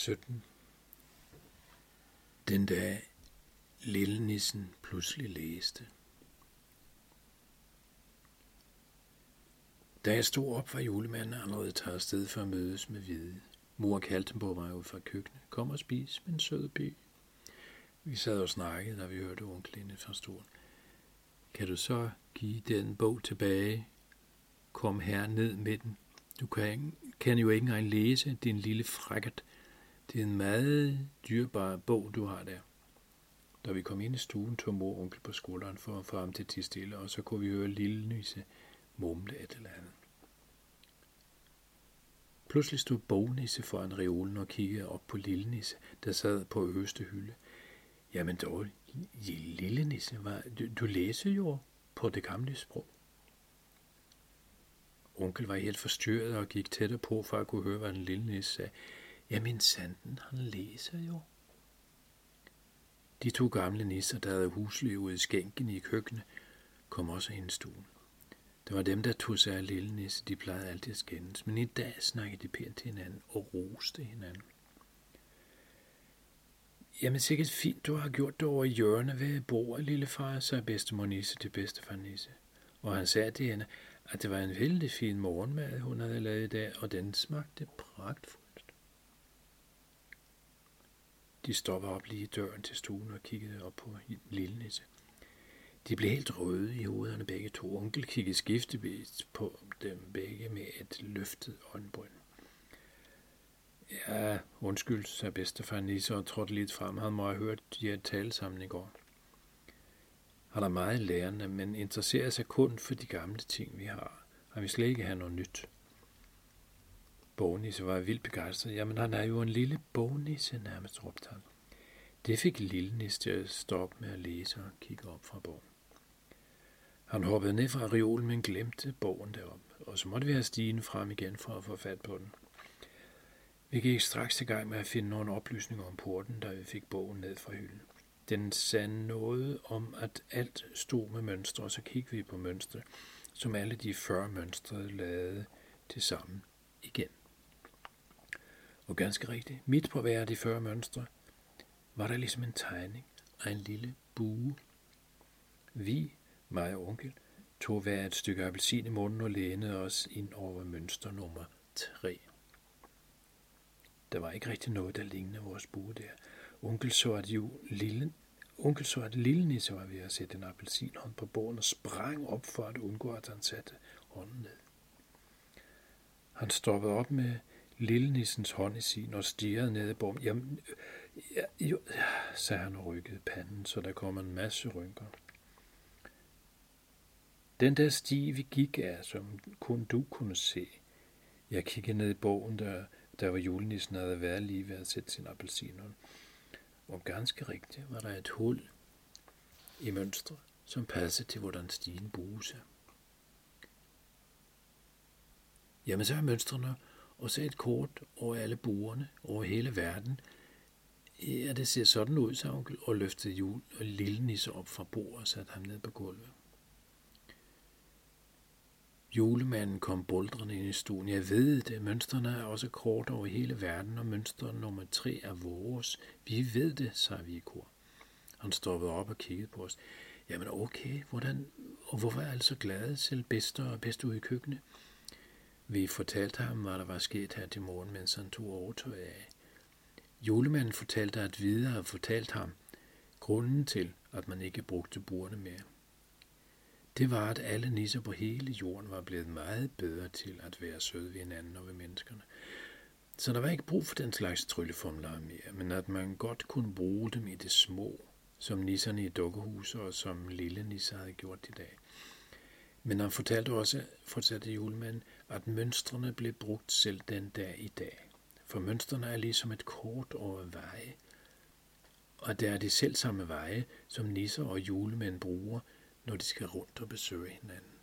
17. Den dag lille nissen pludselig læste. Da jeg stod op, var julemanden allerede taget afsted for at mødes med hvide. Mor kaldte på mig ud fra køkkenet. Kom og spis, min søde by. Vi sad og snakkede, da vi hørte onklen fra stolen. Kan du så give den bog tilbage? Kom her ned med den. Du kan, kan jo ikke engang læse, din lille frækket. Det er en meget dyrbar bog, du har der. Da vi kom ind i stuen, tog mor og onkel på skulderen for at få ham til at stille, og så kunne vi høre lille Nyse mumle et eller andet. Pludselig stod Bognisse foran reolen og kiggede op på Lille Nisse, der sad på øverste hylde. Jamen dog, Lille Nisse, var, du, du læser jo på det gamle sprog. Onkel var helt forstyrret og gik tættere på, for at kunne høre, hvad den lille nisse sagde. Jamen, Sanden, han læser jo. De to gamle nisser, der havde huslig ude i skænken i køkkenet, kom også ind i stuen. Det var dem, der tog sig af lille nisse. De plejede altid at skændes, men i dag snakkede de pænt til hinanden og roste hinanden. Jamen sikkert fint, du har gjort det over i hjørnet ved bordet, lille far, sagde bedstemor Nisse til bedstefar Nisse. Og han sagde til hende, at det var en vældig fin morgenmad, hun havde lavet i dag, og den smagte pragtfuldt. De stoppede op lige i døren til stuen og kiggede op på lille Nisse. De blev helt røde i hovederne begge to. Onkel kiggede skiftevis på dem begge med et løftet øjenbryn. Ja, undskyld, sagde bedstefar Nisse og trådte lidt frem. Han må have hørt de tale sammen i går. Han er meget lærende, men interesserer sig kun for de gamle ting, vi har. Han vil slet ikke have noget nyt. Bognisse var vildt begejstret. Jamen, han er jo en lille bognisse, nærmest råbte han. Det fik lille Nis til at stoppe med at læse og kigge op fra bogen. Han hoppede ned fra reolen, men glemte bogen derop, og så måtte vi have stigen frem igen for at få fat på den. Vi gik straks i gang med at finde nogle oplysninger om porten, da vi fik bogen ned fra hylden. Den sagde noget om, at alt stod med mønstre, og så kiggede vi på mønstre, som alle de 40 mønstre lavede til sammen igen. Og ganske rigtigt, midt på hver af de 40 mønstre, var der ligesom en tegning af en lille bue. Vi, mig og onkel, tog hver et stykke appelsin i munden og lænede os ind over mønster nummer 3. Der var ikke rigtig noget, der lignede vores bue der. Onkel så, at jo lille, onkel så, at lille nisse var ved at sætte en appelsinhånd på bordet og sprang op for at undgå, at han satte hånden ned. Han stoppede op med lille nissens hånd i sin og stirrede ned i bordet. Jamen, ja, jo, sagde han og rykkede panden, så der kom en masse rynker. Den der sti, vi gik af, som kun du kunne se. Jeg kiggede ned i bogen, der, der var julenissen havde været lige ved at sætte sin appelsiner. Og ganske rigtigt var der et hul i mønstre, som passede til, hvordan stigen bruges. Jamen så er mønstrene og så et kort over alle buerne over hele verden. Ja, det ser sådan ud, sagde onkel, og løftede jul og lille nisse op fra bordet og satte ham ned på gulvet. Julemanden kom boldrende ind i stuen. Jeg ved det, mønstrene er også kort over hele verden, og mønster nummer tre er vores. Vi ved det, sagde vi i kor. Han stoppede op og kiggede på os. Jamen okay, hvordan, og hvorfor er alle så glade, selv bedste og bedste ude i køkkenet? Vi fortalte ham, hvad der var sket her til morgen, mens han tog overtøj af. Julemanden fortalte, at videre havde fortalt ham grunden til, at man ikke brugte bordene mere det var, at alle nisser på hele jorden var blevet meget bedre til at være søde ved hinanden og ved menneskerne. Så der var ikke brug for den slags trylleformler mere, men at man godt kunne bruge dem i det små, som nisserne i dukkehuset og som lille nisser havde gjort i dag. Men han fortalte også, fortsatte julemanden, at mønstrene blev brugt selv den dag i dag. For mønstrene er ligesom et kort over veje, og det er de selv samme veje, som nisser og julemænd bruger, når de skal rundt og besøge hinanden.